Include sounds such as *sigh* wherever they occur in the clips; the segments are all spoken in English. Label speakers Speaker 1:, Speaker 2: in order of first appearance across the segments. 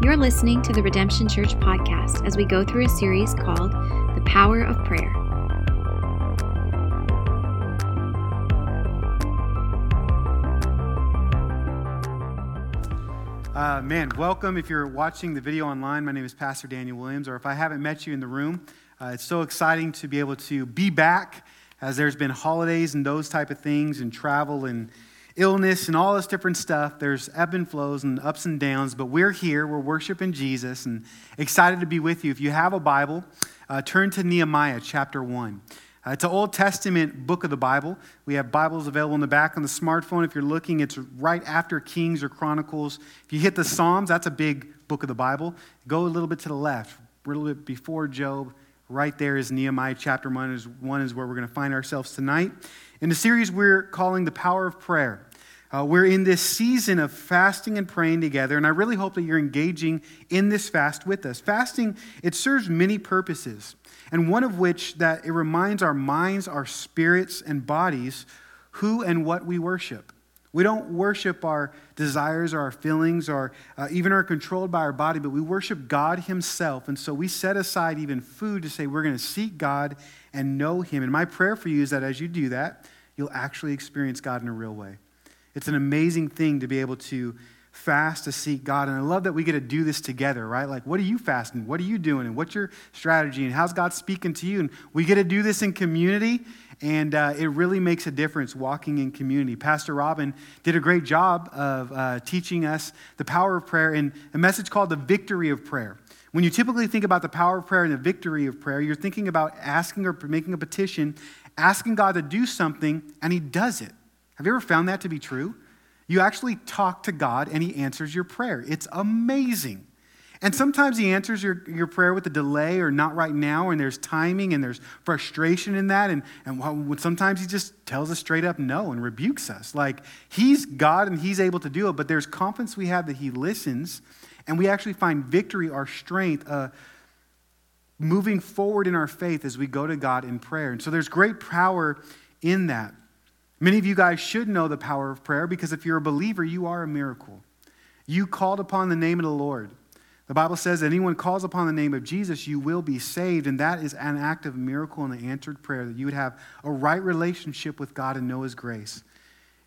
Speaker 1: You're listening to the Redemption Church podcast as we go through a series called The Power of Prayer.
Speaker 2: Uh, man, welcome. If you're watching the video online, my name is Pastor Daniel Williams, or if I haven't met you in the room, uh, it's so exciting to be able to be back as there's been holidays and those type of things and travel and illness and all this different stuff. There's ebb and flows and ups and downs, but we're here. We're worshiping Jesus and excited to be with you. If you have a Bible, uh, turn to Nehemiah chapter 1. Uh, it's an Old Testament book of the Bible. We have Bibles available in the back on the smartphone. If you're looking, it's right after Kings or Chronicles. If you hit the Psalms, that's a big book of the Bible. Go a little bit to the left, a little bit before Job. Right there is Nehemiah chapter 1 is, one is where we're going to find ourselves tonight. In the series we're calling The Power of Prayer. Uh, we're in this season of fasting and praying together, and I really hope that you're engaging in this fast with us. Fasting, it serves many purposes, and one of which that it reminds our minds, our spirits, and bodies who and what we worship. We don't worship our desires or our feelings or uh, even are controlled by our body, but we worship God Himself. And so we set aside even food to say we're going to seek God and know Him. And my prayer for you is that as you do that, you'll actually experience God in a real way. It's an amazing thing to be able to fast to seek God. And I love that we get to do this together, right? Like, what are you fasting? What are you doing? And what's your strategy? And how's God speaking to you? And we get to do this in community. And uh, it really makes a difference walking in community. Pastor Robin did a great job of uh, teaching us the power of prayer in a message called The Victory of Prayer. When you typically think about the power of prayer and the victory of prayer, you're thinking about asking or making a petition, asking God to do something, and He does it. Have you ever found that to be true? You actually talk to God and He answers your prayer. It's amazing. And sometimes He answers your, your prayer with a delay or not right now, and there's timing and there's frustration in that. And, and sometimes He just tells us straight up no and rebukes us. Like He's God and He's able to do it, but there's confidence we have that He listens, and we actually find victory, our strength, uh, moving forward in our faith as we go to God in prayer. And so there's great power in that. Many of you guys should know the power of prayer because if you're a believer, you are a miracle. You called upon the name of the Lord. The Bible says anyone calls upon the name of Jesus, you will be saved. And that is an act of miracle and an answered prayer that you would have a right relationship with God and know His grace.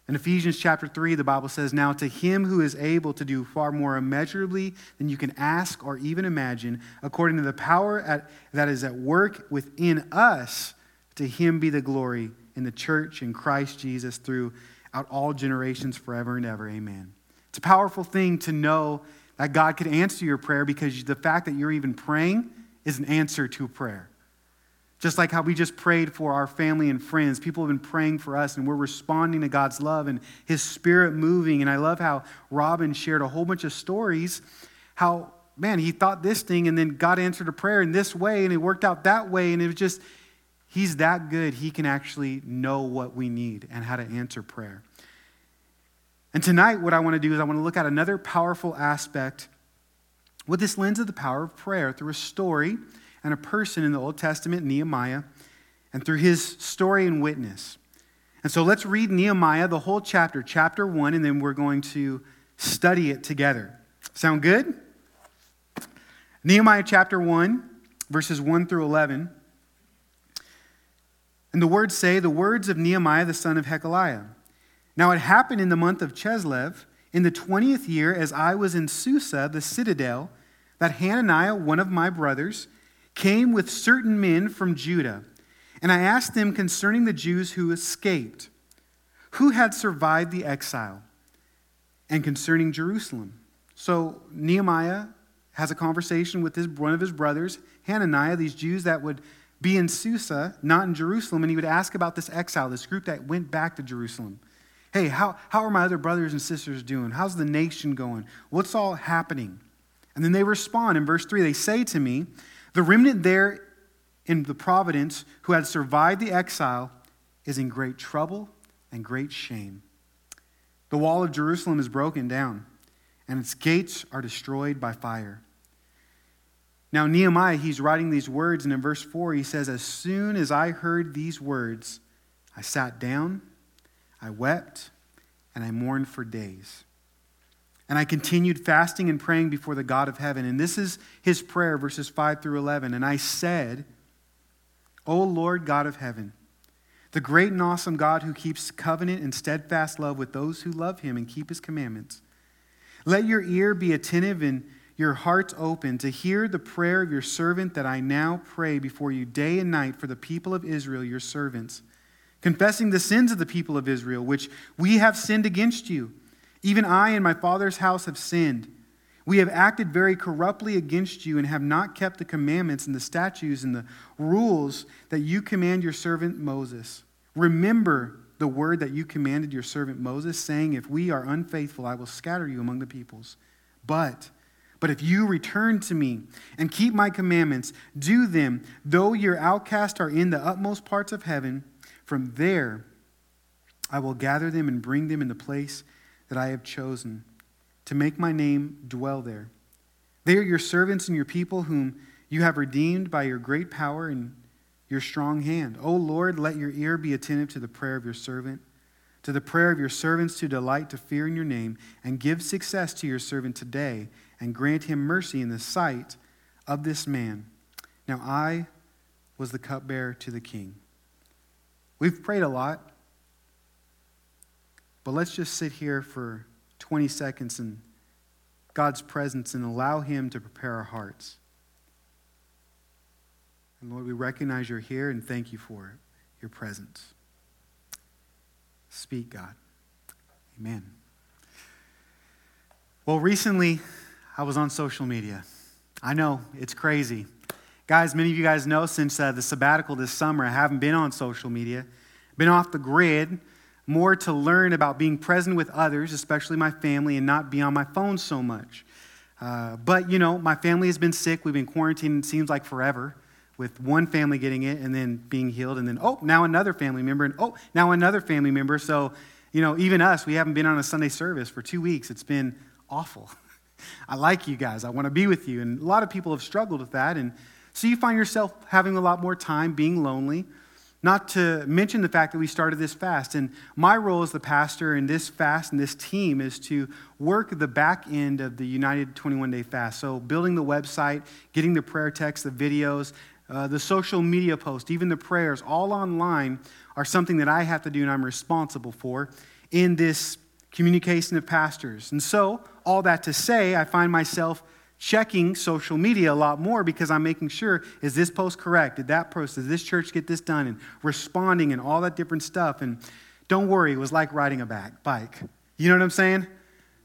Speaker 2: In Ephesians chapter 3, the Bible says, Now to him who is able to do far more immeasurably than you can ask or even imagine, according to the power at, that is at work within us, to him be the glory in the church in Christ Jesus throughout all generations forever and ever. Amen. It's a powerful thing to know that God could answer your prayer because the fact that you're even praying is an answer to prayer. Just like how we just prayed for our family and friends, people have been praying for us, and we're responding to God's love and His Spirit moving. And I love how Robin shared a whole bunch of stories how, man, he thought this thing, and then God answered a prayer in this way, and it worked out that way. And it was just, He's that good, He can actually know what we need and how to answer prayer. And tonight, what I want to do is I want to look at another powerful aspect with this lens of the power of prayer through a story and a person in the Old Testament, Nehemiah, and through his story and witness. And so let's read Nehemiah, the whole chapter, chapter one, and then we're going to study it together. Sound good? Nehemiah chapter 1, verses 1 through 11. And the words say, The words of Nehemiah the son of Hacaliah. Now it happened in the month of Chislev, in the 20th year, as I was in Susa, the citadel, that Hananiah, one of my brothers, came with certain men from Judah. And I asked them concerning the Jews who escaped, who had survived the exile, and concerning Jerusalem. So Nehemiah has a conversation with his, one of his brothers, Hananiah, these Jews that would be in Susa, not in Jerusalem, and he would ask about this exile, this group that went back to Jerusalem. Hey, how, how are my other brothers and sisters doing? How's the nation going? What's all happening? And then they respond in verse 3 they say to me, The remnant there in the providence who had survived the exile is in great trouble and great shame. The wall of Jerusalem is broken down, and its gates are destroyed by fire. Now, Nehemiah, he's writing these words, and in verse 4, he says, As soon as I heard these words, I sat down, I wept, and I mourned for days. And I continued fasting and praying before the God of heaven. And this is his prayer, verses 5 through 11. And I said, O Lord God of heaven, the great and awesome God who keeps covenant and steadfast love with those who love him and keep his commandments, let your ear be attentive and your heart open to hear the prayer of your servant that I now pray before you day and night for the people of Israel, your servants, confessing the sins of the people of Israel, which we have sinned against you. Even I and my father's house have sinned. We have acted very corruptly against you and have not kept the commandments and the statutes and the rules that you command your servant Moses. Remember the word that you commanded your servant Moses, saying, If we are unfaithful, I will scatter you among the peoples. But but if you return to me and keep my commandments, do them, though your outcasts are in the utmost parts of heaven, from there I will gather them and bring them in the place that I have chosen to make my name dwell there. They are your servants and your people, whom you have redeemed by your great power and your strong hand. O Lord, let your ear be attentive to the prayer of your servant, to the prayer of your servants to delight to fear in your name, and give success to your servant today, and grant him mercy in the sight of this man. Now I was the cupbearer to the king. We've prayed a lot. But let's just sit here for 20 seconds in God's presence and allow Him to prepare our hearts. And Lord, we recognize you're here and thank you for your presence. Speak, God. Amen. Well, recently I was on social media. I know, it's crazy. Guys, many of you guys know since uh, the sabbatical this summer, I haven't been on social media, been off the grid more to learn about being present with others, especially my family, and not be on my phone so much. Uh, but, you know, my family has been sick. We've been quarantined, it seems like forever, with one family getting it and then being healed, and then, oh, now another family member, and oh, now another family member. So, you know, even us, we haven't been on a Sunday service for two weeks. It's been awful. *laughs* I like you guys. I want to be with you. And a lot of people have struggled with that. And so you find yourself having a lot more time being lonely. Not to mention the fact that we started this fast. And my role as the pastor in this fast and this team is to work the back end of the United 21 Day Fast. So, building the website, getting the prayer text, the videos, uh, the social media posts, even the prayers, all online are something that I have to do and I'm responsible for in this communication of pastors. And so, all that to say, I find myself checking social media a lot more because I'm making sure is this post correct? Did that post, did this church get this done? And responding and all that different stuff. And don't worry, it was like riding a back, bike. You know what I'm saying?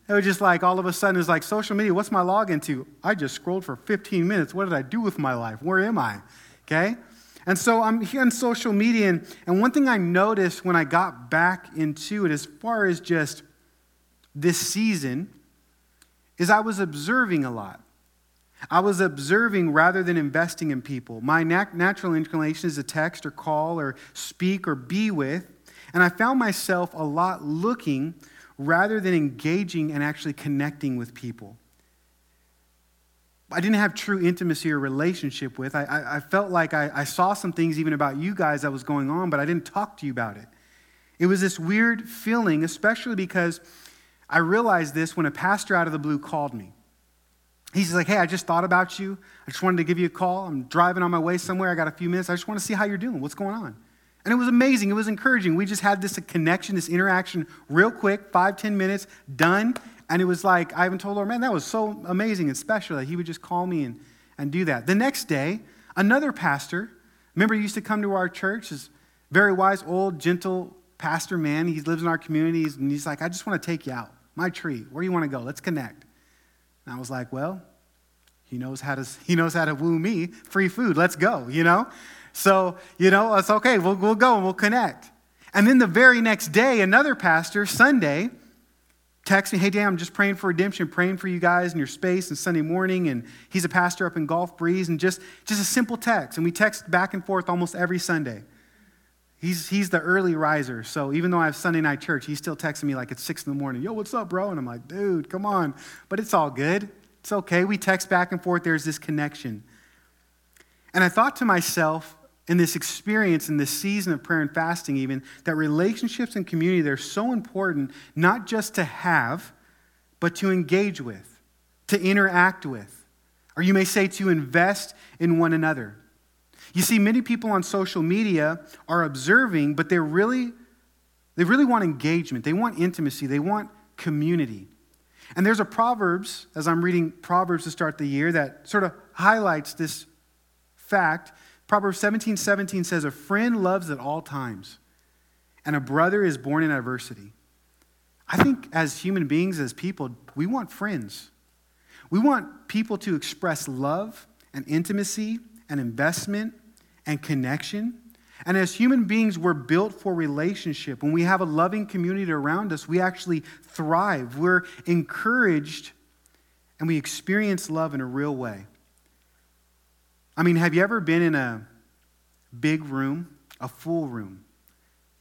Speaker 2: It was just like all of a sudden it's like social media, what's my login to? I just scrolled for 15 minutes. What did I do with my life? Where am I? Okay? And so I'm here on social media, and, and one thing I noticed when I got back into it, as far as just this season, is I was observing a lot. I was observing rather than investing in people. My nat- natural inclination is to text or call or speak or be with. And I found myself a lot looking rather than engaging and actually connecting with people. I didn't have true intimacy or relationship with. I, I, I felt like I, I saw some things even about you guys that was going on, but I didn't talk to you about it. It was this weird feeling, especially because I realized this when a pastor out of the blue called me. He's like, hey, I just thought about you. I just wanted to give you a call. I'm driving on my way somewhere. I got a few minutes. I just want to see how you're doing. What's going on? And it was amazing. It was encouraging. We just had this connection, this interaction real quick, five, ten minutes, done. And it was like, I even told her, man, that was so amazing and special that he would just call me and, and do that. The next day, another pastor, remember, he used to come to our church, this very wise, old, gentle pastor man. He lives in our communities, and he's like, I just want to take you out. My tree. Where do you want to go? Let's connect. And I was like, well, he knows how to, he knows how to woo me. Free food, let's go, you know? So, you know, it's okay, we'll, we'll go and we'll connect. And then the very next day, another pastor, Sunday, texts me, hey, Dan, I'm just praying for redemption, praying for you guys in your space and Sunday morning. And he's a pastor up in Gulf Breeze, and just, just a simple text. And we text back and forth almost every Sunday. He's, he's the early riser. So even though I have Sunday night church, he's still texting me like it's six in the morning. Yo, what's up, bro? And I'm like, dude, come on. But it's all good. It's okay. We text back and forth. There's this connection. And I thought to myself, in this experience, in this season of prayer and fasting, even, that relationships and community, they're so important, not just to have, but to engage with, to interact with, or you may say to invest in one another. You see, many people on social media are observing, but they're really, they really want engagement. They want intimacy. They want community. And there's a Proverbs, as I'm reading Proverbs to start the year, that sort of highlights this fact. Proverbs 17 17 says, A friend loves at all times, and a brother is born in adversity. I think as human beings, as people, we want friends. We want people to express love and intimacy and investment and connection. And as human beings, we're built for relationship. When we have a loving community around us, we actually thrive. We're encouraged and we experience love in a real way. I mean, have you ever been in a big room, a full room,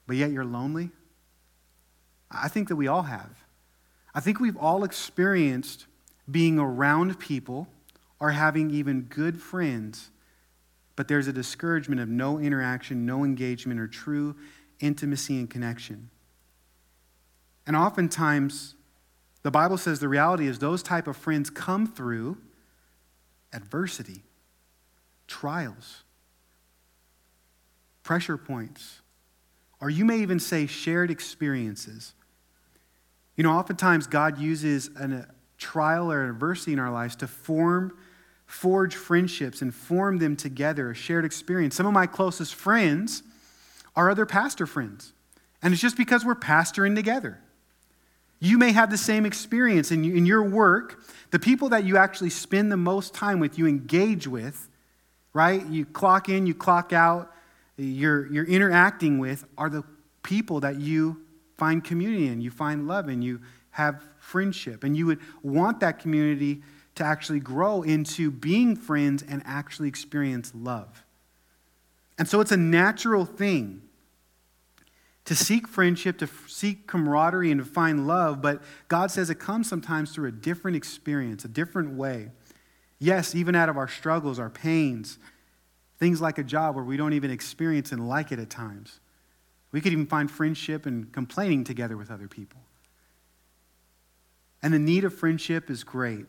Speaker 2: but yet you're lonely? I think that we all have. I think we've all experienced being around people or having even good friends, but there's a discouragement of no interaction, no engagement, or true intimacy and connection. And oftentimes, the Bible says the reality is those type of friends come through adversity, trials, pressure points, or you may even say shared experiences. You know, oftentimes God uses an, trial or adversity in our lives to form, forge friendships and form them together, a shared experience. Some of my closest friends are other pastor friends. And it's just because we're pastoring together. You may have the same experience in, in your work. The people that you actually spend the most time with, you engage with, right? You clock in, you clock out, you're, you're interacting with, are the people that you find community in, you find love in, you have friendship. And you would want that community to actually grow into being friends and actually experience love. And so it's a natural thing to seek friendship, to seek camaraderie, and to find love, but God says it comes sometimes through a different experience, a different way. Yes, even out of our struggles, our pains, things like a job where we don't even experience and like it at times. We could even find friendship and complaining together with other people. And the need of friendship is great,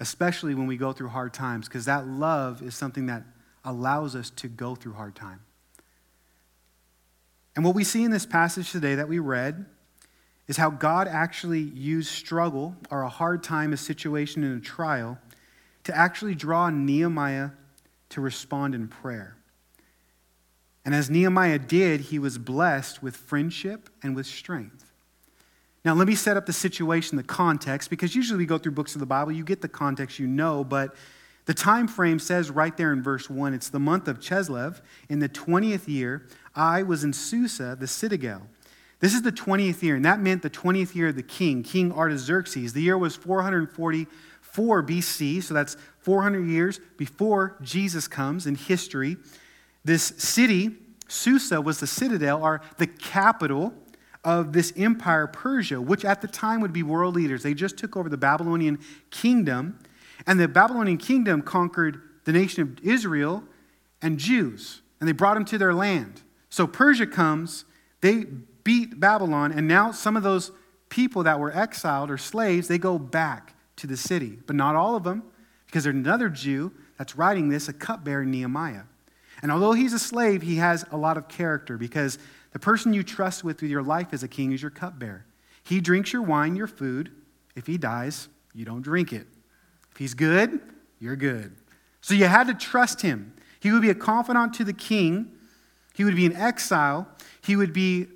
Speaker 2: especially when we go through hard times, because that love is something that allows us to go through hard time. And what we see in this passage today that we read is how God actually used struggle or a hard time, a situation, and a trial to actually draw Nehemiah to respond in prayer. And as Nehemiah did, he was blessed with friendship and with strength. Now, let me set up the situation, the context, because usually we go through books of the Bible, you get the context, you know, but the time frame says right there in verse 1 it's the month of Chislev In the 20th year, I was in Susa, the citadel. This is the 20th year, and that meant the 20th year of the king, King Artaxerxes. The year was 444 BC, so that's 400 years before Jesus comes in history. This city, Susa, was the citadel, or the capital of this empire, Persia, which at the time would be world leaders. They just took over the Babylonian kingdom, and the Babylonian kingdom conquered the nation of Israel and Jews, and they brought them to their land. So Persia comes, they beat Babylon, and now some of those people that were exiled or slaves, they go back to the city. But not all of them, because there's another Jew that's writing this, a cupbearer, Nehemiah. And although he's a slave, he has a lot of character because the person you trust with your life as a king is your cupbearer. He drinks your wine, your food. If he dies, you don't drink it. If he's good, you're good. So you had to trust him. He would be a confidant to the king. He would be in exile. He would be,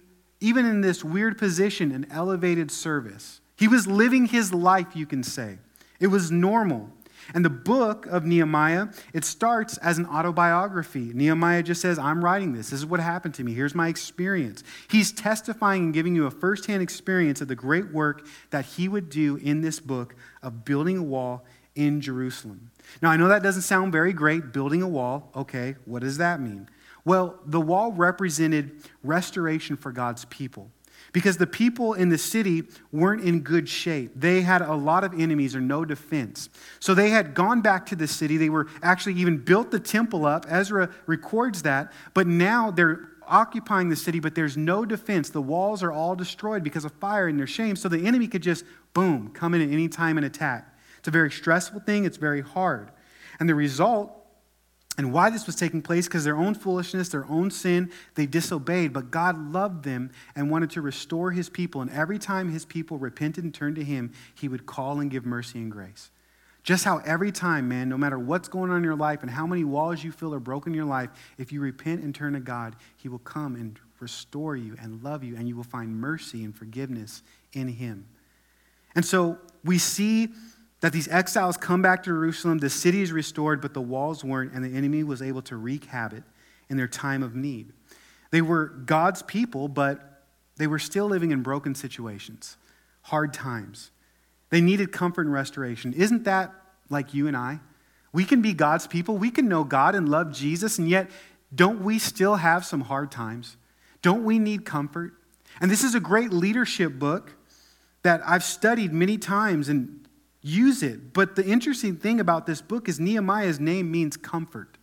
Speaker 2: even in this weird position, an elevated service. He was living his life, you can say. It was normal. And the book of Nehemiah, it starts as an autobiography. Nehemiah just says, I'm writing this. This is what happened to me. Here's my experience. He's testifying and giving you a firsthand experience of the great work that he would do in this book of building a wall in Jerusalem. Now, I know that doesn't sound very great, building a wall. Okay, what does that mean? Well, the wall represented restoration for God's people because the people in the city weren't in good shape. They had a lot of enemies or no defense. So they had gone back to the city. They were actually even built the temple up. Ezra records that. But now they're occupying the city, but there's no defense. The walls are all destroyed because of fire and their shame. So the enemy could just boom, come in at any time and attack. It's a very stressful thing, it's very hard. And the result and why this was taking place because their own foolishness, their own sin, they disobeyed. But God loved them and wanted to restore his people. And every time his people repented and turned to him, he would call and give mercy and grace. Just how every time, man, no matter what's going on in your life and how many walls you feel are broken in your life, if you repent and turn to God, he will come and restore you and love you, and you will find mercy and forgiveness in him. And so we see that these exiles come back to Jerusalem, the city is restored, but the walls weren't, and the enemy was able to wreak havoc in their time of need. They were God's people, but they were still living in broken situations, hard times. They needed comfort and restoration. Isn't that like you and I? We can be God's people, we can know God and love Jesus, and yet don't we still have some hard times? Don't we need comfort? And this is a great leadership book that I've studied many times, and use it. But the interesting thing about this book is Nehemiah's name means comfort.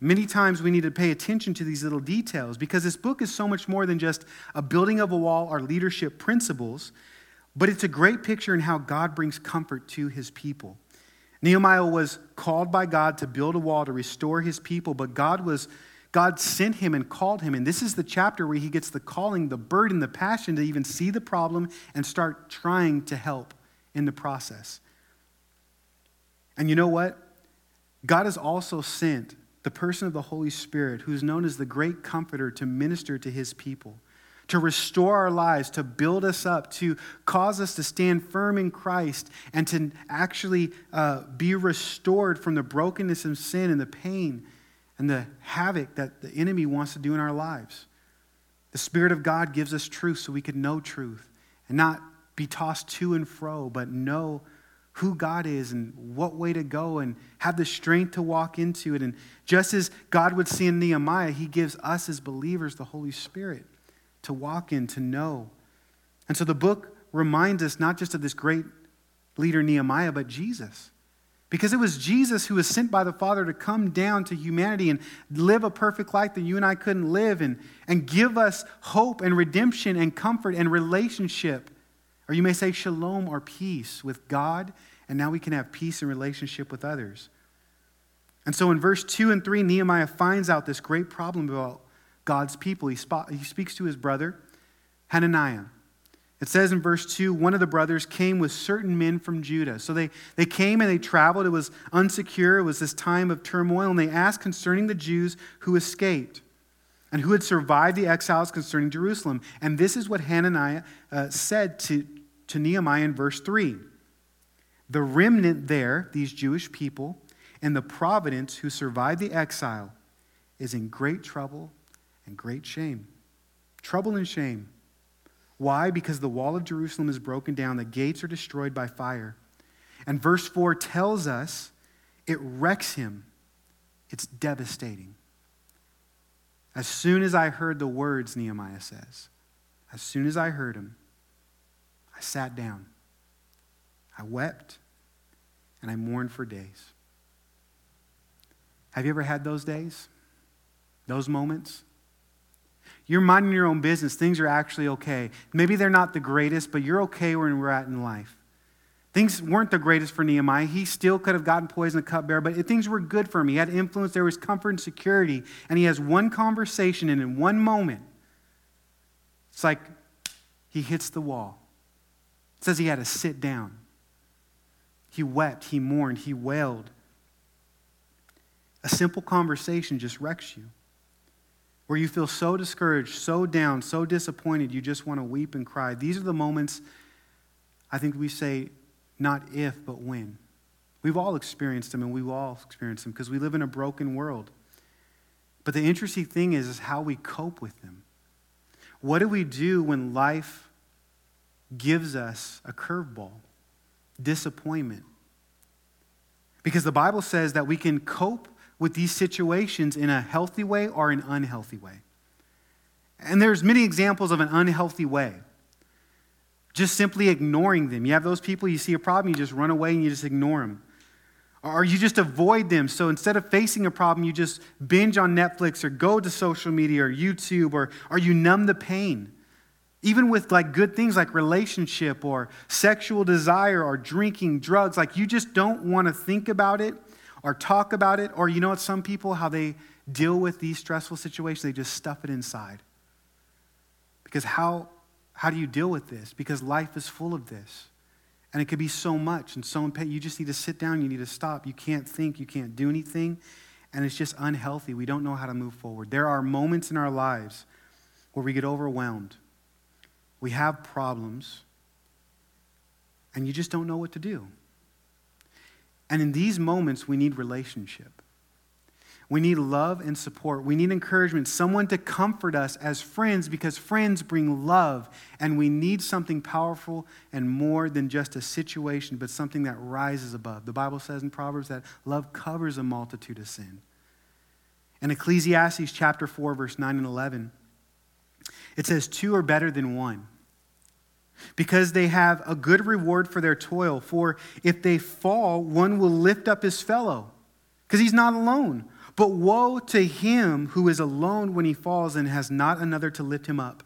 Speaker 2: Many times we need to pay attention to these little details because this book is so much more than just a building of a wall or leadership principles, but it's a great picture in how God brings comfort to his people. Nehemiah was called by God to build a wall to restore his people, but God was God sent him and called him. And this is the chapter where he gets the calling, the burden, the passion to even see the problem and start trying to help in the process. And you know what? God has also sent the person of the Holy Spirit, who's known as the great comforter, to minister to his people, to restore our lives, to build us up, to cause us to stand firm in Christ, and to actually uh, be restored from the brokenness and sin and the pain and the havoc that the enemy wants to do in our lives. The Spirit of God gives us truth so we can know truth and not be tossed to and fro, but know who God is and what way to go and have the strength to walk into it. And just as God would see in Nehemiah, He gives us as believers the Holy Spirit to walk in, to know. And so the book reminds us not just of this great leader Nehemiah, but Jesus. Because it was Jesus who was sent by the Father to come down to humanity and live a perfect life that you and I couldn't live and, and give us hope and redemption and comfort and relationship or you may say shalom or peace with God, and now we can have peace in relationship with others. And so in verse 2 and 3, Nehemiah finds out this great problem about God's people. He, spot, he speaks to his brother, Hananiah. It says in verse 2 one of the brothers came with certain men from Judah. So they, they came and they traveled. It was unsecure, it was this time of turmoil, and they asked concerning the Jews who escaped and who had survived the exiles concerning Jerusalem. And this is what Hananiah uh, said to, to Nehemiah in verse 3. The remnant there, these Jewish people, and the providence who survived the exile is in great trouble and great shame. Trouble and shame. Why? Because the wall of Jerusalem is broken down, the gates are destroyed by fire. And verse 4 tells us it wrecks him, it's devastating. As soon as I heard the words, Nehemiah says, as soon as I heard them, I sat down, I wept, and I mourned for days. Have you ever had those days? Those moments? You're minding your own business. Things are actually okay. Maybe they're not the greatest, but you're okay where we're at in life. Things weren't the greatest for Nehemiah. He still could have gotten poisoned, the cupbearer, but things were good for him. He had influence, there was comfort and security. And he has one conversation, and in one moment, it's like he hits the wall. It says he had to sit down. He wept, he mourned, he wailed. A simple conversation just wrecks you. Where you feel so discouraged, so down, so disappointed, you just want to weep and cry. These are the moments I think we say, not if, but when. We've all experienced them, and we've all experienced them because we live in a broken world. But the interesting thing is, is how we cope with them. What do we do when life gives us a curveball, disappointment. Because the Bible says that we can cope with these situations in a healthy way or an unhealthy way. And there's many examples of an unhealthy way. Just simply ignoring them. You have those people, you see a problem, you just run away and you just ignore them. Or you just avoid them. So instead of facing a problem, you just binge on Netflix or go to social media or YouTube or, or you numb the pain. Even with like good things like relationship or sexual desire or drinking, drugs, like you just don't want to think about it or talk about it. Or you know what, some people, how they deal with these stressful situations, they just stuff it inside. Because how, how do you deal with this? Because life is full of this. And it could be so much and so impatient. You just need to sit down, you need to stop. You can't think, you can't do anything. And it's just unhealthy. We don't know how to move forward. There are moments in our lives where we get overwhelmed. We have problems, and you just don't know what to do. And in these moments, we need relationship. We need love and support. We need encouragement, someone to comfort us as friends because friends bring love. And we need something powerful and more than just a situation, but something that rises above. The Bible says in Proverbs that love covers a multitude of sin. In Ecclesiastes chapter 4, verse 9 and 11, it says, Two are better than one because they have a good reward for their toil. For if they fall, one will lift up his fellow because he's not alone. But woe to him who is alone when he falls and has not another to lift him up.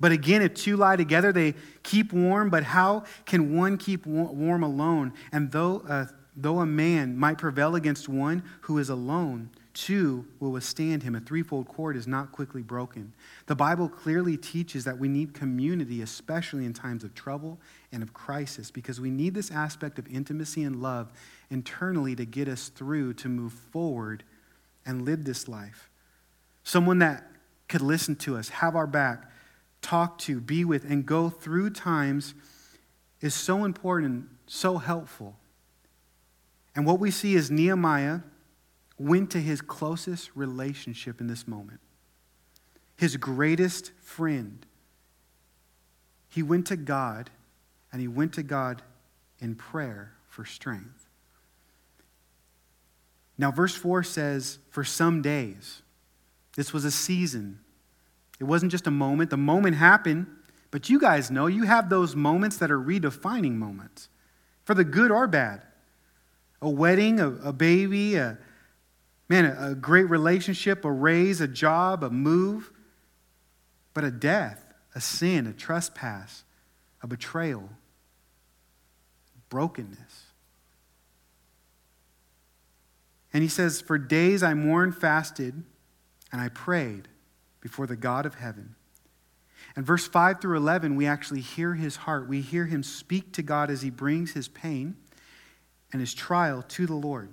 Speaker 2: But again, if two lie together, they keep warm. But how can one keep warm alone? And though, uh, though a man might prevail against one who is alone, two will withstand him. A threefold cord is not quickly broken. The Bible clearly teaches that we need community, especially in times of trouble and of crisis, because we need this aspect of intimacy and love internally to get us through to move forward and live this life. Someone that could listen to us, have our back, talk to, be with, and go through times is so important, so helpful. And what we see is Nehemiah went to his closest relationship in this moment, his greatest friend. He went to God, and he went to God in prayer for strength. Now, verse 4 says, for some days. This was a season. It wasn't just a moment. The moment happened, but you guys know you have those moments that are redefining moments for the good or bad. A wedding, a, a baby, a man, a, great relationship, a raise, a job, a move, but a death, a sin, a trespass, a betrayal, brokenness. And he says, For days I mourned, fasted, and I prayed before the God of heaven. And verse 5 through 11, we actually hear his heart. We hear him speak to God as he brings his pain and his trial to the Lord.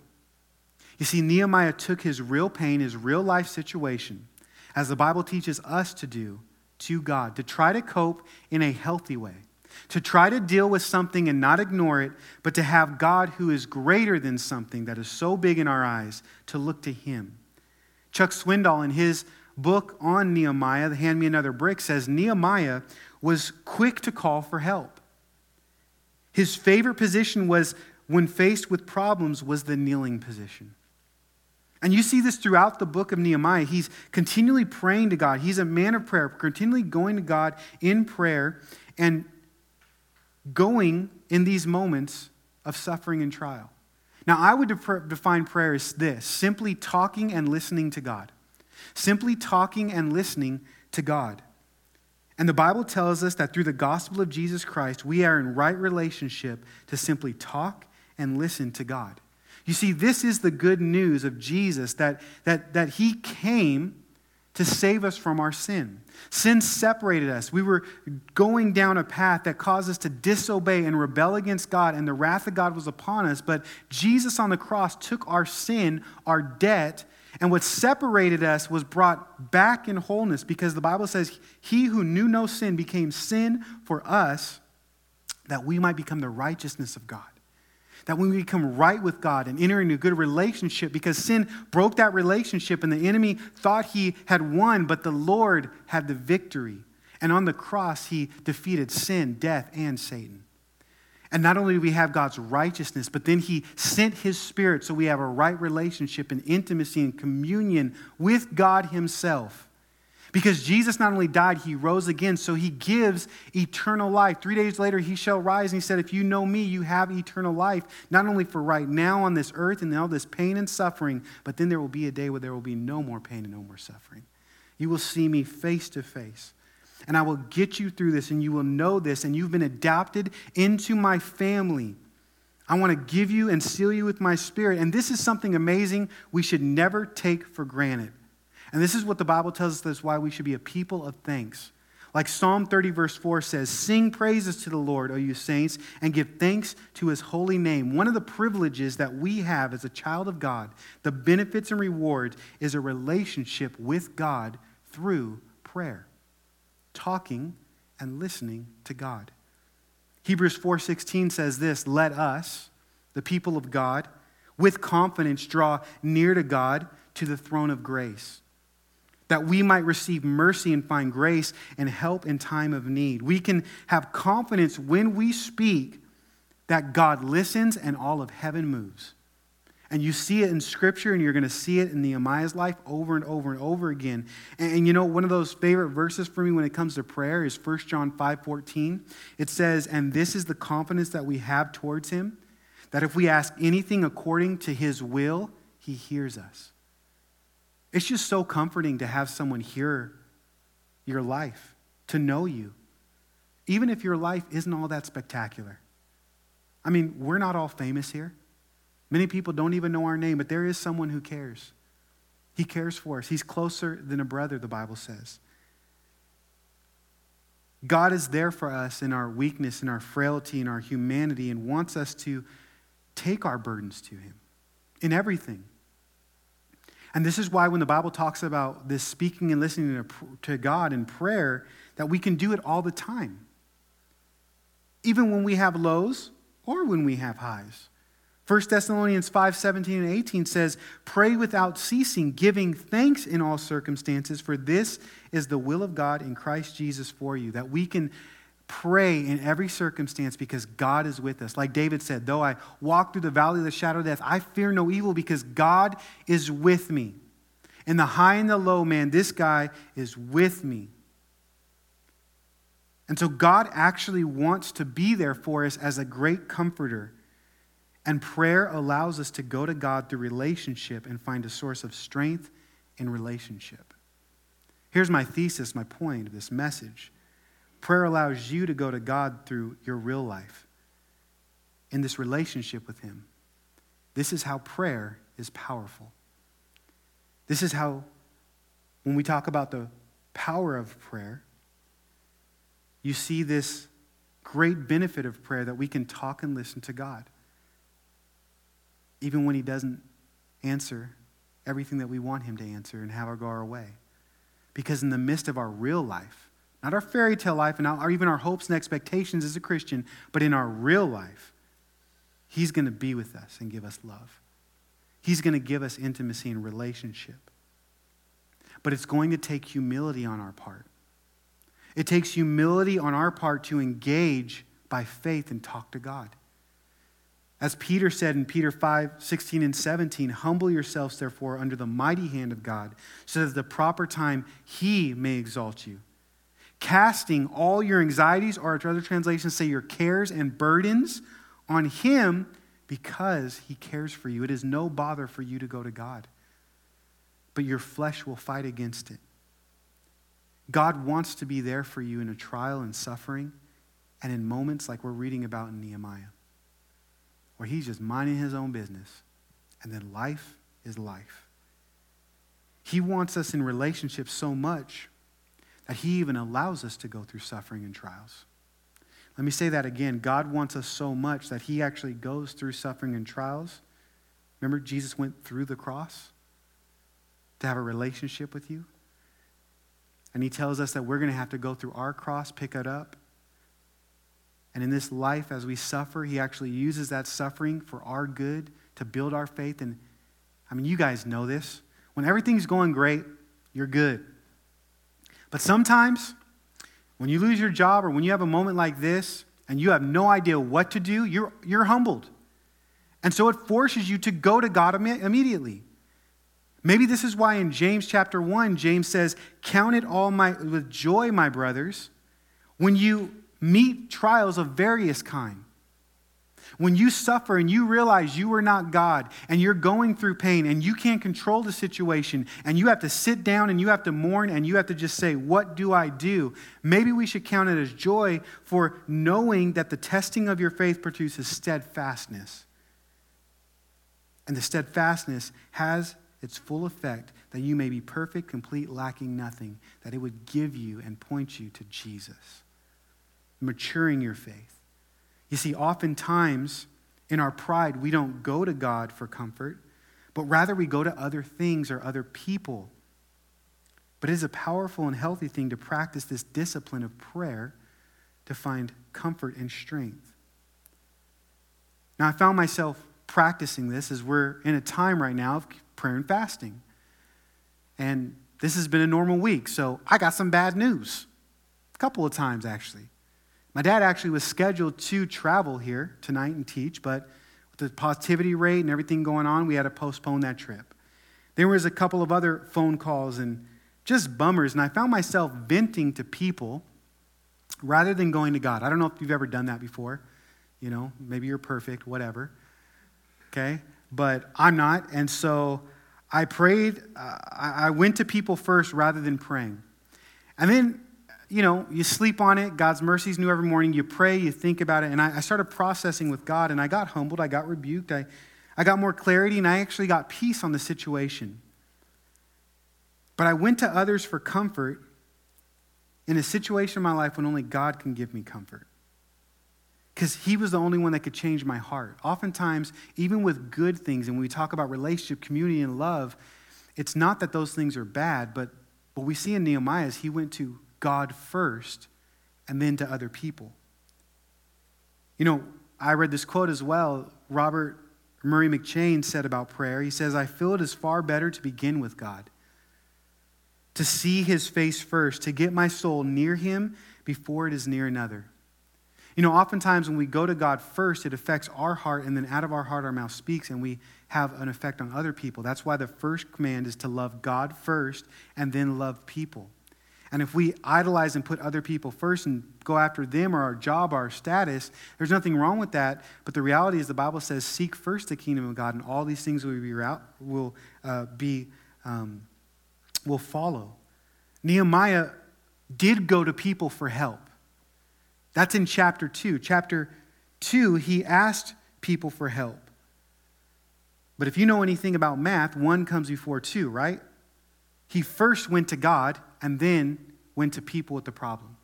Speaker 2: You see, Nehemiah took his real pain, his real life situation, as the Bible teaches us to do, to God, to try to cope in a healthy way to try to deal with something and not ignore it, but to have God, who is greater than something that is so big in our eyes, to look to Him. Chuck Swindoll, in his book on Nehemiah, The Hand Me Another Brick, says Nehemiah was quick to call for help. His favorite position was, when faced with problems, was the kneeling position. And you see this throughout the book of Nehemiah. He's continually praying to God. He's a man of prayer, continually going to God in prayer. And going in these moments of suffering and trial. Now, I would define prayer as this simply talking and listening to God. Simply talking and listening to God. And the Bible tells us that through the gospel of Jesus Christ, we are in right relationship to simply talk and listen to God. You see, this is the good news of Jesus that, that, that He came to save us from our sin. Sin separated us. We were going down a path that caused us to disobey and rebel against God, and the wrath of God was upon us. But Jesus on the cross took our sin, our debt, and what separated us was brought back in wholeness because the Bible says, He who knew no sin became sin for us that we might become the righteousness of God that when we become right with God and enter into a good relationship, because sin broke that relationship and the enemy thought he had won, but the Lord had the victory. And on the cross, he defeated sin, death, and Satan. And not only do we have God's righteousness, but then he sent his spirit so we have a right relationship and intimacy and communion with God himself. Because Jesus not only died, he rose again, so he gives eternal life. Three days later, he shall rise, and he said, If you know me, you have eternal life, not only for right now on this earth and all this pain and suffering, but then there will be a day where there will be no more pain and no more suffering. You will see me face to face. And I will get you through this, and you will know this, and you've been adopted into my family. I want to give you and seal you with my spirit. And this is something amazing we should never take for granted. And this is what the Bible tells us that's why we should be a people of thanks. Like Psalm 30, verse 4 says, Sing praises to the Lord, O you saints, and give thanks to his holy name. One of the privileges that we have as a child of God, the benefits and rewards, is a relationship with God through prayer, talking and listening to God. Hebrews 4:16 says this, "Let us, the people of God, with confidence draw near to God to the throne of grace." That we might receive mercy and find grace and help in time of need. We can have confidence when we speak that God listens and all of heaven moves. And you see it in Scripture, and you're going to see it in Nehemiah's life over and over and over again. And, and, you know, one of those favorite verses for me when it comes to prayer is 1 John 5 14. It says, And this is the confidence that we have towards him, that if we ask anything according to his will, he hears us. It's just so comforting to have someone hear your life, to know you, even if your life isn't all that spectacular. I mean, we're not all famous here. Many people don't even know our name, but there is someone who cares. He cares for us. He's closer than a brother, the Bible says. God is there for us in our weakness, in our frailty, in our humanity, and wants us to take our burdens to Him in everything. And this is why when the Bible talks about this speaking and listening to God in prayer, that we can do it all the time. Even when we have lows or when we have highs. 1 Thessalonians 5 17 and 18 says, Pray without ceasing, giving thanks in all circumstances, for this is the will of God in Christ Jesus for you. That we can pray in every circumstance because God is with us. Like David said, Though I walk through the valley of the shadow of death, I fear no evil because God is with me. In the high and the low, man, this guy is with me. And so God actually wants to be there for us as a great comforter. And prayer allows us to go to God through relationship and find a source of strength in relationship. Here's my thesis, my point of this message. Prayer allows you to go to God through your real life in this relationship with Him. This is how prayer is powerful. This is how, when we talk about the power of prayer, you see this great benefit of prayer that we can talk and listen to God even when He doesn't answer everything that we want Him to answer and have our go our way. Because in the midst of our real life, not our fairy tale life and not, or even our hopes and expectations as a Christian, but in our real life, He's going to be with us and give us love. He's going to give us intimacy and relationship. But it's going to take humility on our part. It takes humility on our part to engage by faith and talk to God. As Peter said in Peter 5 16 and 17, humble yourselves, therefore, under the mighty hand of God, so that at the proper time he may exalt you. Casting all your anxieties, or other translations say your cares and burdens, on him because he cares for you. It is no bother for you to go to God, but your flesh will fight against it. God wants to be there for you in a trial and suffering and in moments like we're reading about in Nehemiah where he's just minding his own business. And then life is life. He wants us in relationships so much that he even allows us to go through suffering and trials. Let me say that again. God wants us so much that he actually goes through suffering and trials. Remember, Jesus went through the cross to have a relationship with you. And he tells us that we're going to have to go through our cross, pick it up, and in this life, as we suffer, He actually uses that suffering for our good to build our faith. And I mean, you guys know this. When everything's going great, you're good. But sometimes, when you lose your job or when you have a moment like this and you have no idea what to do, you're, you're humbled. And so it forces you to go to God immediately. Maybe this is why in James chapter 1, James says, Count it all my, with joy, my brothers, when you meet trials of various kind. When you suffer and you realize you are not God and you're going through pain and you can't control the situation and you have to sit down and you have to mourn and you have to just say, What do I do? Maybe we should count it as joy for knowing that the testing of your faith produces steadfastness. And the steadfastness has its full effect that you may be perfect, complete, lacking nothing, that it would give you and point you to Jesus, maturing your faith. You see, oftentimes in our pride, we don't go to God for comfort, but rather we go to other things or other people. But it is a powerful and healthy thing to practice this discipline of prayer to find comfort and strength. Now, I found myself practicing this as we're in a time right now of prayer and fasting. And this has been a normal week, so I got some bad news. A couple of times, actually. My dad actually was scheduled to travel here tonight and teach, but with the positivity rate and everything going on, we had to postpone that trip. There was a couple of other phone calls and just bummers, and I found myself venting to people rather than going to God. I don't know if you've ever done that before. You know, maybe you're perfect, whatever. Okay? But I'm not, and so I prayed, uh, I went to people first rather than praying. And then, you know, you sleep on it. God's mercies new every morning. You pray, you think about it. And I, I started processing with God, and I got humbled. I got rebuked. I, I got more clarity, and I actually got peace on the situation. But I went to others for comfort in a situation in my life when only God can give me comfort because he was the only one that could change my heart. Oftentimes, even with good things, and when we talk about relationship, community, and love, it's not that those things are bad, but what we see in Nehemiah is he went to God first and then to other people. You know, I read this quote as well. Robert Murray McCheyne said about prayer, he says, I feel it is far better to begin with God, to see his face first, to get my soul near him before it is near another. You know, oftentimes when we go to God first, it affects our heart, and then out of our heart, our mouth speaks, and we have an effect on other people. That's why the first command is to love God first and then love people. And if we idolize and put other people first and go after them or our job, or our status, there's nothing wrong with that. But the reality is, the Bible says, seek first the kingdom of God, and all these things will be, will, uh, be um, will follow. Nehemiah did go to people for help. That's in chapter 2. Chapter 2, he asked people for help. But if you know anything about math, 1 comes before 2, right? He first went to God and then went to people with the problem.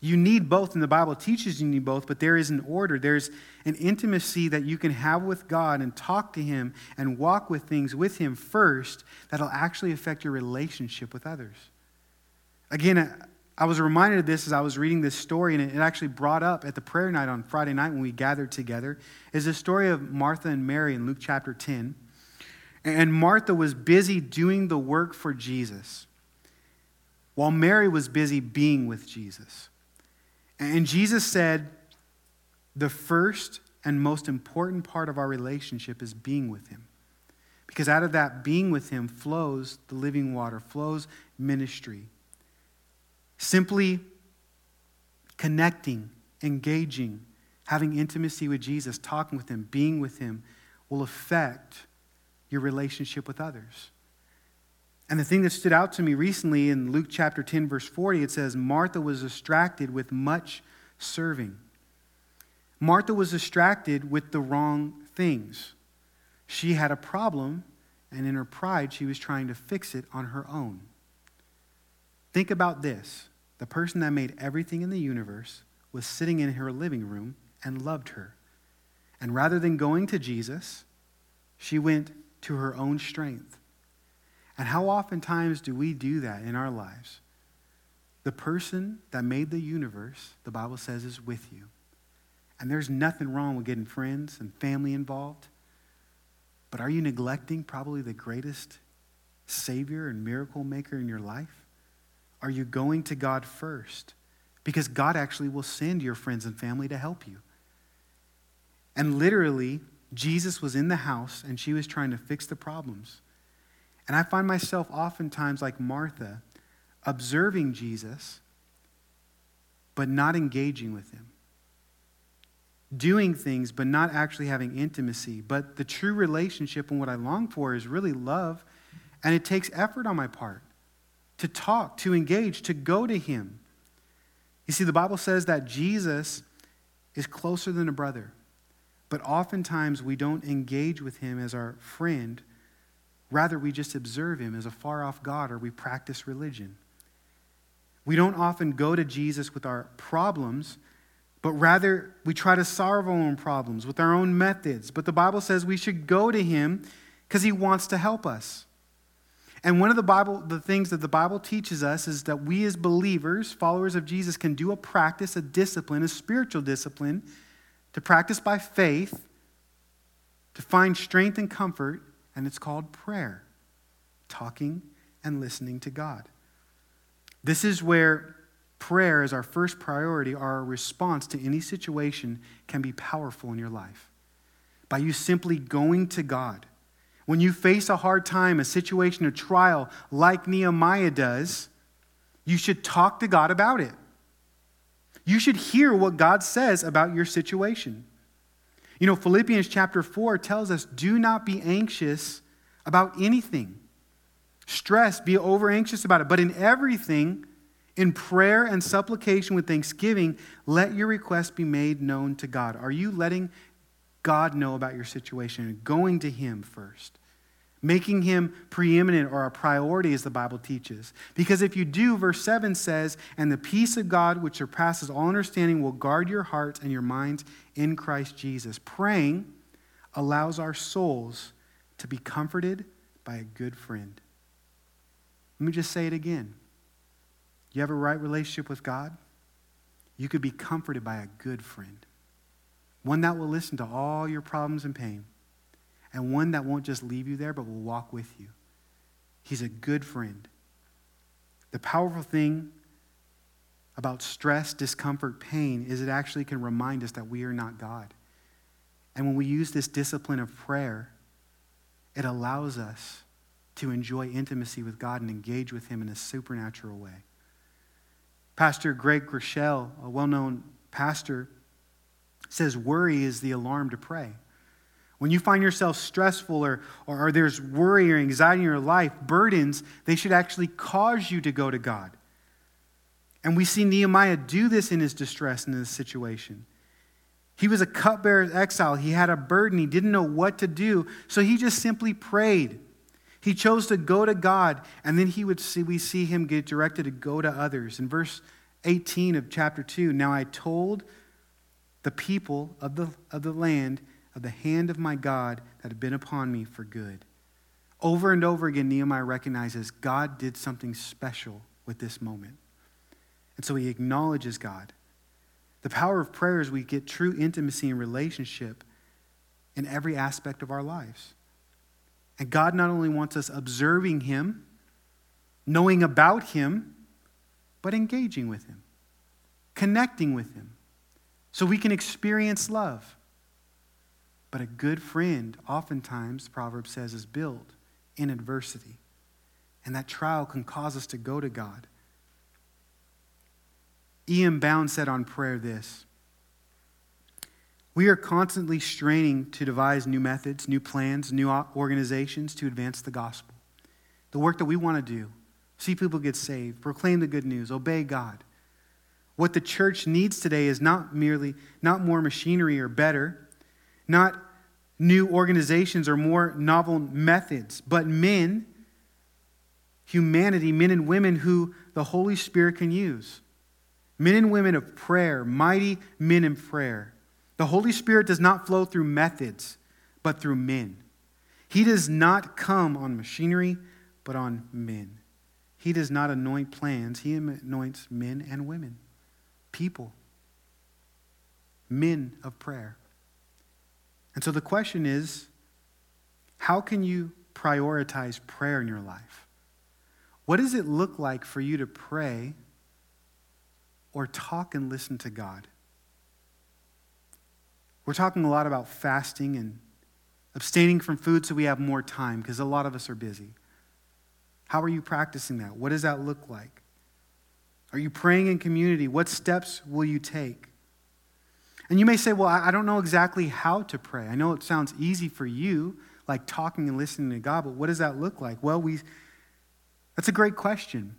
Speaker 2: You need both, and the Bible teaches you need both, but there is an order. There's an intimacy that you can have with God and talk to Him and walk with things with Him first that'll actually affect your relationship with others. Again, I was reminded of this as I was reading this story, and it actually brought up at the prayer night on Friday night when we gathered together, is the story of Martha and Mary in Luke chapter 10. And Martha was busy doing the work for Jesus, while Mary was busy being with Jesus. And Jesus said, the first and most important part of our relationship is being with Him. Because out of that being with Him flows the living water, flows ministry. Simply connecting, engaging, having intimacy with Jesus, talking with Him, being with Him will affect your relationship with others. And the thing that stood out to me recently in Luke chapter 10, verse 40, it says, Martha was distracted with much serving. Martha was distracted with the wrong things. She had a problem, and in her pride, she was trying to fix it on her own. Think about this the person that made everything in the universe was sitting in her living room and loved her. And rather than going to Jesus, she went to her own strength. And how oftentimes do we do that in our lives? The person that made the universe, the Bible says, is with you. And there's nothing wrong with getting friends and family involved. But are you neglecting probably the greatest Savior and miracle maker in your life? Are you going to God first? Because God actually will send your friends and family to help you. And literally, Jesus was in the house and she was trying to fix the problems. And I find myself oftentimes like Martha, observing Jesus, but not engaging with him. doing things, but not actually having intimacy. But the true relationship and what I long for is really love, and it takes effort on my part to talk, to engage, to go to Him. You see, the Bible says that Jesus is closer than a brother, but oftentimes we don't engage with Him as our friend. Rather, we just observe Him as a far off God or we practice religion. We don't often go to Jesus with our problems but rather we try to solve our own problems with our own methods. But the Bible says we should go to him because he wants to help us. And one of the Bible the things that the Bible teaches us is that we as believers, followers of Jesus can do a practice, a discipline, a spiritual discipline to practice by faith to find strength and comfort, and it's called prayer. Talking and listening to God. This is where prayer as our first priority, our response to any situation can be powerful in your life. By you simply going to God. When you face a hard time, a situation, a trial, like Nehemiah does, you should talk to God about it. You should hear what God says about your situation. You know, Philippians chapter 4 tells us do not be anxious about anything. Stress, be over anxious about it, but in everything, in prayer and supplication with thanksgiving, let your requests be made known to God. Are you letting God know about your situation and going to Him first? Making Him preeminent or a priority, as the Bible teaches. Because if you do, verse 7 says, And the peace of God, which surpasses all understanding, will guard your hearts and your minds in Christ Jesus. Praying allows our souls to be comforted by a good friend. Let me just say it again. You have a right relationship with God? You could be comforted by a good friend. One that will listen to all your problems and pain, and one that won't just leave you there, but will walk with you. He's a good friend. The powerful thing about stress, discomfort, pain is it actually can remind us that we are not God. And when we use this discipline of prayer, it allows us to enjoy intimacy with God and engage with Him in a supernatural way. Pastor Craig Groeschel, a well known pastor, says worry is the alarm to pray. When you find yourself stressful or, or, or, there's worry or anxiety in your life, burdens, they should actually cause you to go to God. And we see Nehemiah do this in his distress in this situation. He was a cupbearer exile. He had a burden. He didn't know what to do. So he just simply prayed. He chose to go to God, and then he would see, we see him get directed to go to others. In verse 18 of chapter 2, now I told the people of the, of the land of the hand of my God that had been upon me for good. Over and over again, Nehemiah recognizes God did something special with this moment. And so he acknowledges God. The power of prayer is we get true intimacy and relationship in every aspect of our lives. And God not only wants us observing Him, knowing about Him, but engaging with Him, connecting with Him, so we can experience love. But a good friend, oftentimes, the proverb says, is built in adversity. And that trial can cause us to go to God. E.M. Bounds said on prayer this we are constantly straining to devise new methods, new plans, new organizations to advance the gospel. The work that we want to do see people get saved, proclaim the good news, obey God. What the church needs today is not merely not more machinery or better, not new organizations or more novel methods, but men, humanity, men and women who the Holy Spirit can use. Men and women of prayer, mighty men in prayer the Holy Spirit does not flow through methods, but through men. He does not come on machinery, but on men. He does not anoint plans, He anoints men and women, people, men of prayer. And so the question is how can you prioritize prayer in your life? What does it look like for you to pray or talk and listen to God? We're talking a lot about fasting and abstaining from food so we have more time because a lot of us are busy. How are you practicing that? What does that look like? Are you praying in community? What steps will you take? And you may say, well, I don't know exactly how to pray. I know it sounds easy for you, like talking and listening to God, but what does that look like? Well, we, that's a great question.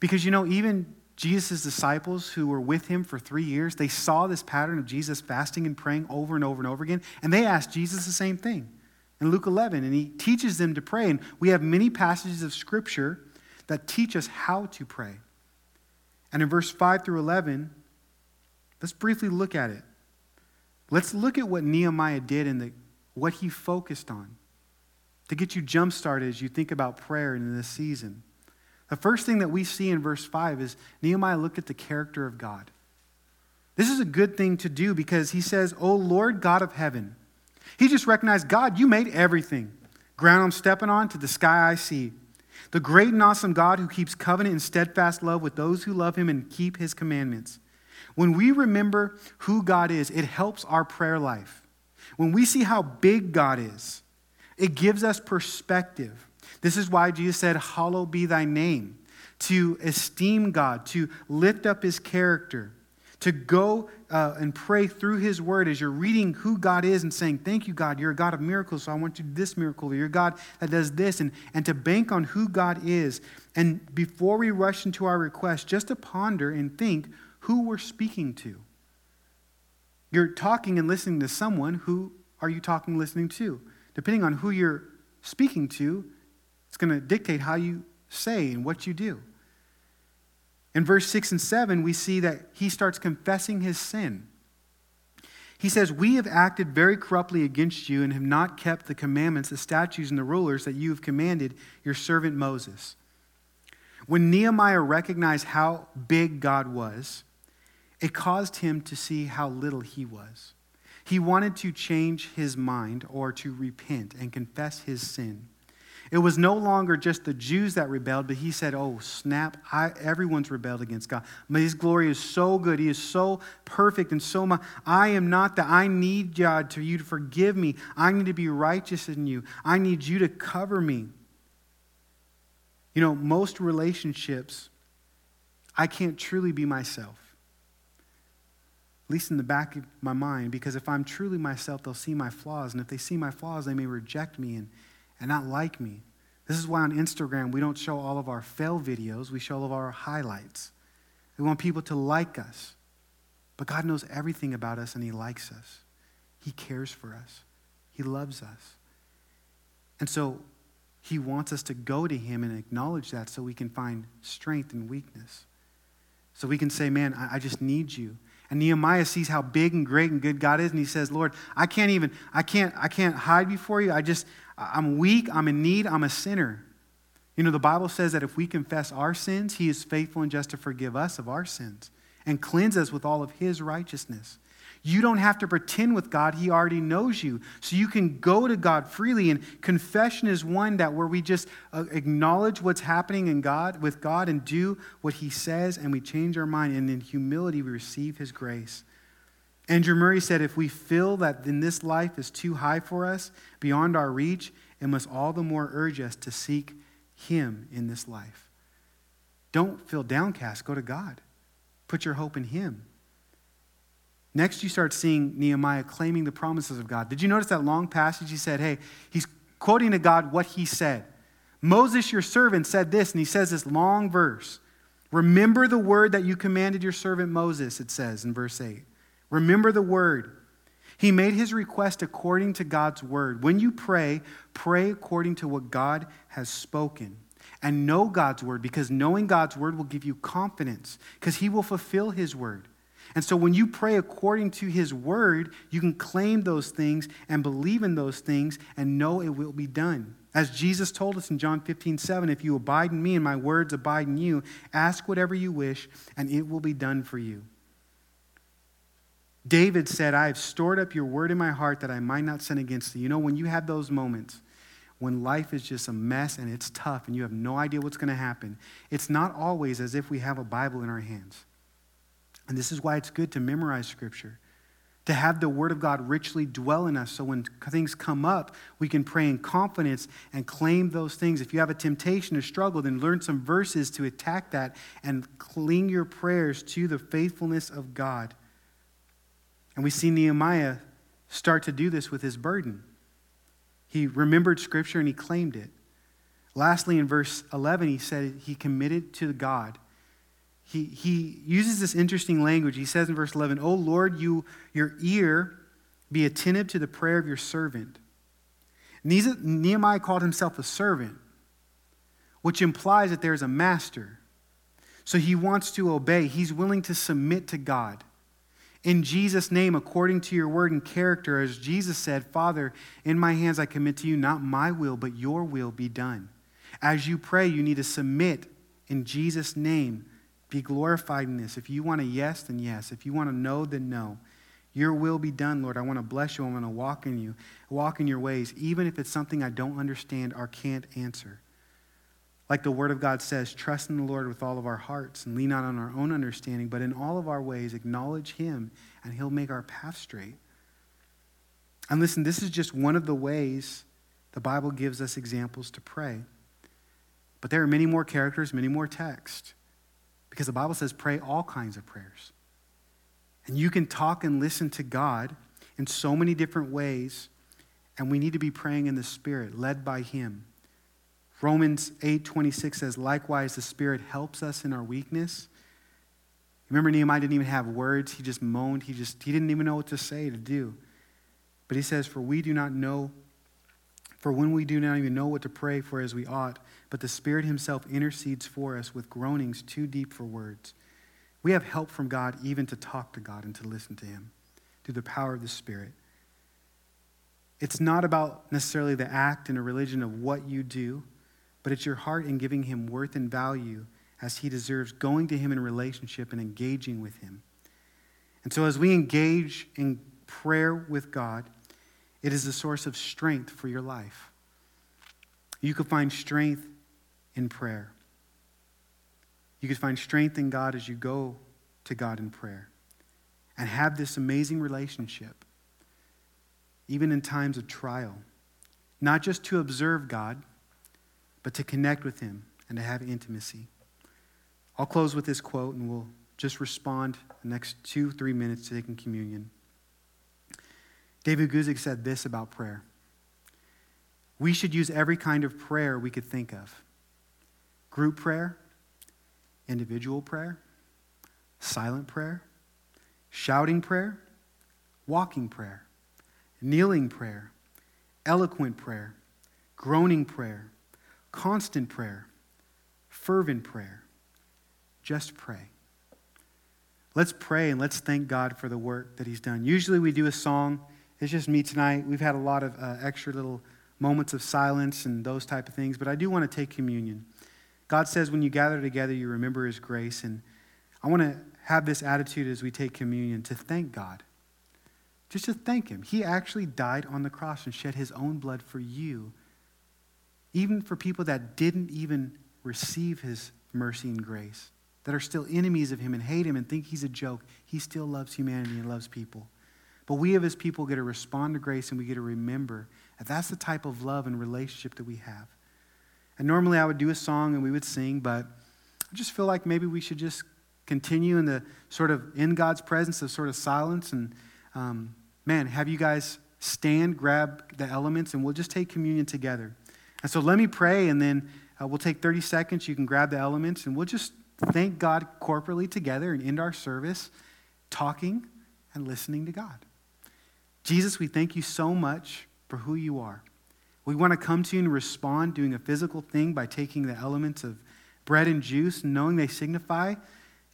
Speaker 2: Because, you know, even Jesus' disciples who were with him for three years, they saw this pattern of Jesus fasting and praying over and over and over again, and they asked Jesus the same thing in Luke 11, and he teaches them to pray. And we have many passages of Scripture that teach us how to pray. And in verse 5 through 11, let's briefly look at it. Let's look at what Nehemiah did and the, what he focused on to get you jump started as you think about prayer in this season. The first thing that we see in verse 5 is Nehemiah looked at the character of God. This is a good thing to do because he says, O Lord God of heaven. He just recognized, God, you made everything. Ground I'm stepping on to the sky I see. The great and awesome God who keeps covenant and steadfast love with those who love him and keep his commandments. When we remember who God is, it helps our prayer life. When we see how big God is, it gives us perspective. This is why Jesus said, Hallowed be thy name, to esteem God, to lift up his character, to go uh, and pray through his word as you're reading who God is and saying, Thank you, God, you're a God of miracles, so I want you to do this miracle. You're a God that does this, and, and to bank on who God is. And before we rush into our request, just to ponder and think who we're speaking to. You're talking and listening to someone. Who are you talking and listening to? Depending on who you're speaking to, it's going to dictate how you say and what you do. In verse 6 and 7, we see that he starts confessing his sin. He says, We have acted very corruptly against you and have not kept the commandments, the statutes, and the rulers that you have commanded your servant Moses. When Nehemiah recognized how big God was, it caused him to see how little he was. He wanted to change his mind or to repent and confess his sin. It was no longer just the Jews that rebelled, but he said, Oh, snap, I, everyone's rebelled against God. But his glory is so good. He is so perfect and so much. I am not that. I need God to you to forgive me. I need to be righteous in you. I need you to cover me. You know, most relationships, I can't truly be myself. At least in the back of my mind, because if I'm truly myself, they'll see my flaws. And if they see my flaws, they may reject me and and not like me. This is why on Instagram we don't show all of our fail videos, we show all of our highlights. We want people to like us. But God knows everything about us and He likes us. He cares for us, He loves us. And so He wants us to go to Him and acknowledge that so we can find strength and weakness. So we can say, Man, I just need you. And Nehemiah sees how big and great and good God is, and he says, Lord, I can't even, I can't, I can't hide before you. I just, I'm weak, I'm in need, I'm a sinner. You know, the Bible says that if we confess our sins, He is faithful and just to forgive us of our sins and cleanse us with all of His righteousness. You don't have to pretend with God, He already knows you. So you can go to God freely. And confession is one that where we just uh, acknowledge what's happening in God with God and do what He says, and we change our mind. And in humility, we receive His grace. Andrew Murray said, if we feel that in this life is too high for us, beyond our reach, it must all the more urge us to seek Him in this life. Don't feel downcast. Go to God. Put your hope in Him. Next, you start seeing Nehemiah claiming the promises of God. Did you notice that long passage? He said, hey, he's quoting to God what he said. Moses, your servant, said this, and he says this long verse. Remember the word that you commanded your servant Moses, it says in verse 8. Remember the word. He made his request according to God's word. When you pray, pray according to what God has spoken. And know God's word because knowing God's word will give you confidence because he will fulfill his word. And so when you pray according to his word, you can claim those things and believe in those things and know it will be done. As Jesus told us in John 15, 7, if you abide in me and my words abide in you, ask whatever you wish and it will be done for you. David said, I have stored up your word in my heart that I might not sin against thee. You know, when you have those moments when life is just a mess and it's tough and you have no idea what's going to happen, it's not always as if we have a Bible in our hands. And this is why it's good to memorize Scripture, to have the Word of God richly dwell in us so when things come up, we can pray in confidence and claim those things. If you have a temptation or struggle, then learn some verses to attack that and cling your prayers to the faithfulness of God. And we see Nehemiah start to do this with his burden. He remembered Scripture and he claimed it. Lastly, in verse 11, he said he committed to God. He, he uses this interesting language. He says in verse 11, O Lord, you, your ear be attentive to the prayer of your servant. Nehemiah called himself a servant, which implies that there's a master. So he wants to obey, he's willing to submit to God. In Jesus' name, according to your word and character, as Jesus said, Father, in my hands I commit to you, not my will, but your will be done. As you pray, you need to submit in Jesus' name. Be glorified in this. If you want a yes, then yes. If you want a no, then no. Your will be done, Lord. I want to bless you. I want to walk in you, walk in your ways, even if it's something I don't understand or can't answer. Like the Word of God says, trust in the Lord with all of our hearts and lean not on our own understanding, but in all of our ways acknowledge Him, and He'll make our path straight. And listen, this is just one of the ways the Bible gives us examples to pray. But there are many more characters, many more texts, because the Bible says pray all kinds of prayers. And you can talk and listen to God in so many different ways, and we need to be praying in the Spirit, led by Him. Romans 8:26 says, "Likewise the Spirit helps us in our weakness." Remember Nehemiah didn't even have words, he just moaned, he just he didn't even know what to say to do. But he says, "For we do not know for when we do not even know what to pray for as we ought, but the Spirit himself intercedes for us with groanings too deep for words." We have help from God even to talk to God and to listen to him through the power of the Spirit. It's not about necessarily the act in a religion of what you do, but it's your heart in giving him worth and value as he deserves, going to him in relationship and engaging with him. And so, as we engage in prayer with God, it is a source of strength for your life. You could find strength in prayer. You could find strength in God as you go to God in prayer and have this amazing relationship, even in times of trial. Not just to observe God but to connect with Him and to have intimacy. I'll close with this quote and we'll just respond the next two, three minutes to taking communion. David Guzik said this about prayer We should use every kind of prayer we could think of group prayer, individual prayer, silent prayer, shouting prayer, walking prayer, kneeling prayer, eloquent prayer, groaning prayer constant prayer, fervent prayer. Just pray. Let's pray and let's thank God for the work that He's done. Usually we do a song. It's just me tonight. We've had a lot of uh, extra little moments of silence and those type of things, but I do want to take communion. God says when you gather together, you remember His grace, and I want to have this attitude as we take communion to thank God. Just to thank Him. He actually died on the cross and shed His own blood for you even for people that didn't even receive his mercy and grace, that are still enemies of him and hate him and think he's a joke, he still loves humanity and loves people. But we, his people, get to respond to grace and we get to remember that that's the type of love and relationship that we have. And normally I would do a song and we would sing, but I just feel like maybe we should just continue in the sort of in God's presence of sort of silence and, um, man, have you guys stand, grab the elements, and we'll just take communion together. And so let me pray, and then uh, we'll take 30 seconds. You can grab the elements, and we'll just thank God corporately together and end our service talking and listening to God. Jesus, we thank you so much for who you are. We want to come to you and respond doing a physical thing by taking the elements of bread and juice, knowing they signify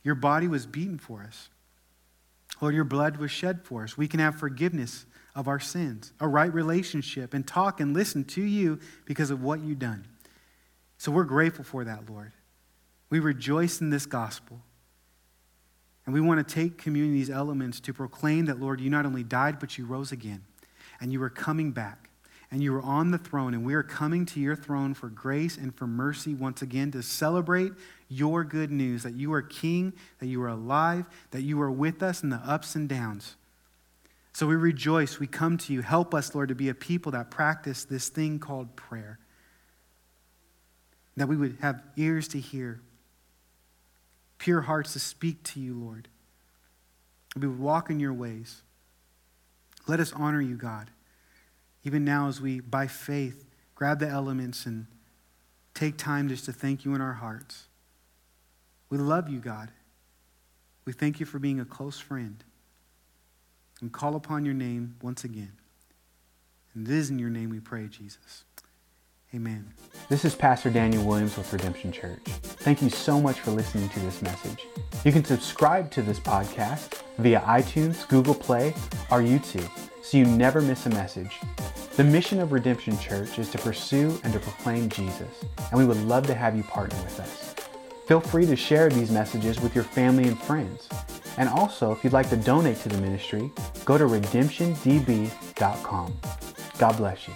Speaker 2: your body was beaten for us. Lord, your blood was shed for us. We can have forgiveness of our sins, a right relationship, and talk and listen to you because of what you've done. So we're grateful for that, Lord. We rejoice in this gospel. And we want to take communion, these elements, to proclaim that, Lord, you not only died, but you rose again. And you are coming back. And you are on the throne. And we are coming to your throne for grace and for mercy once again to celebrate your good news that you are king, that you are alive, that you are with us in the ups and downs. So we rejoice. We come to you. Help us, Lord, to be a people that practice this thing called prayer. That we would have ears to hear, pure hearts to speak to you, Lord. We would walk in your ways.
Speaker 3: Let us honor you, God. Even now, as we, by faith, grab the elements and take time just to thank you in our hearts. We love you, God. We thank you for being a close friend. And call upon your name once again. And it is in your name we pray, Jesus. Amen.
Speaker 2: This is Pastor Daniel Williams with Redemption Church. Thank you so much for listening to this message. You can subscribe to this podcast via iTunes, Google Play, or YouTube so you never miss a message. The mission of Redemption Church is to pursue and to proclaim Jesus, and we would love to have you partner with us. Feel free to share these messages with your family and friends. And also, if you'd like to donate to the ministry, go to redemptiondb.com. God bless you.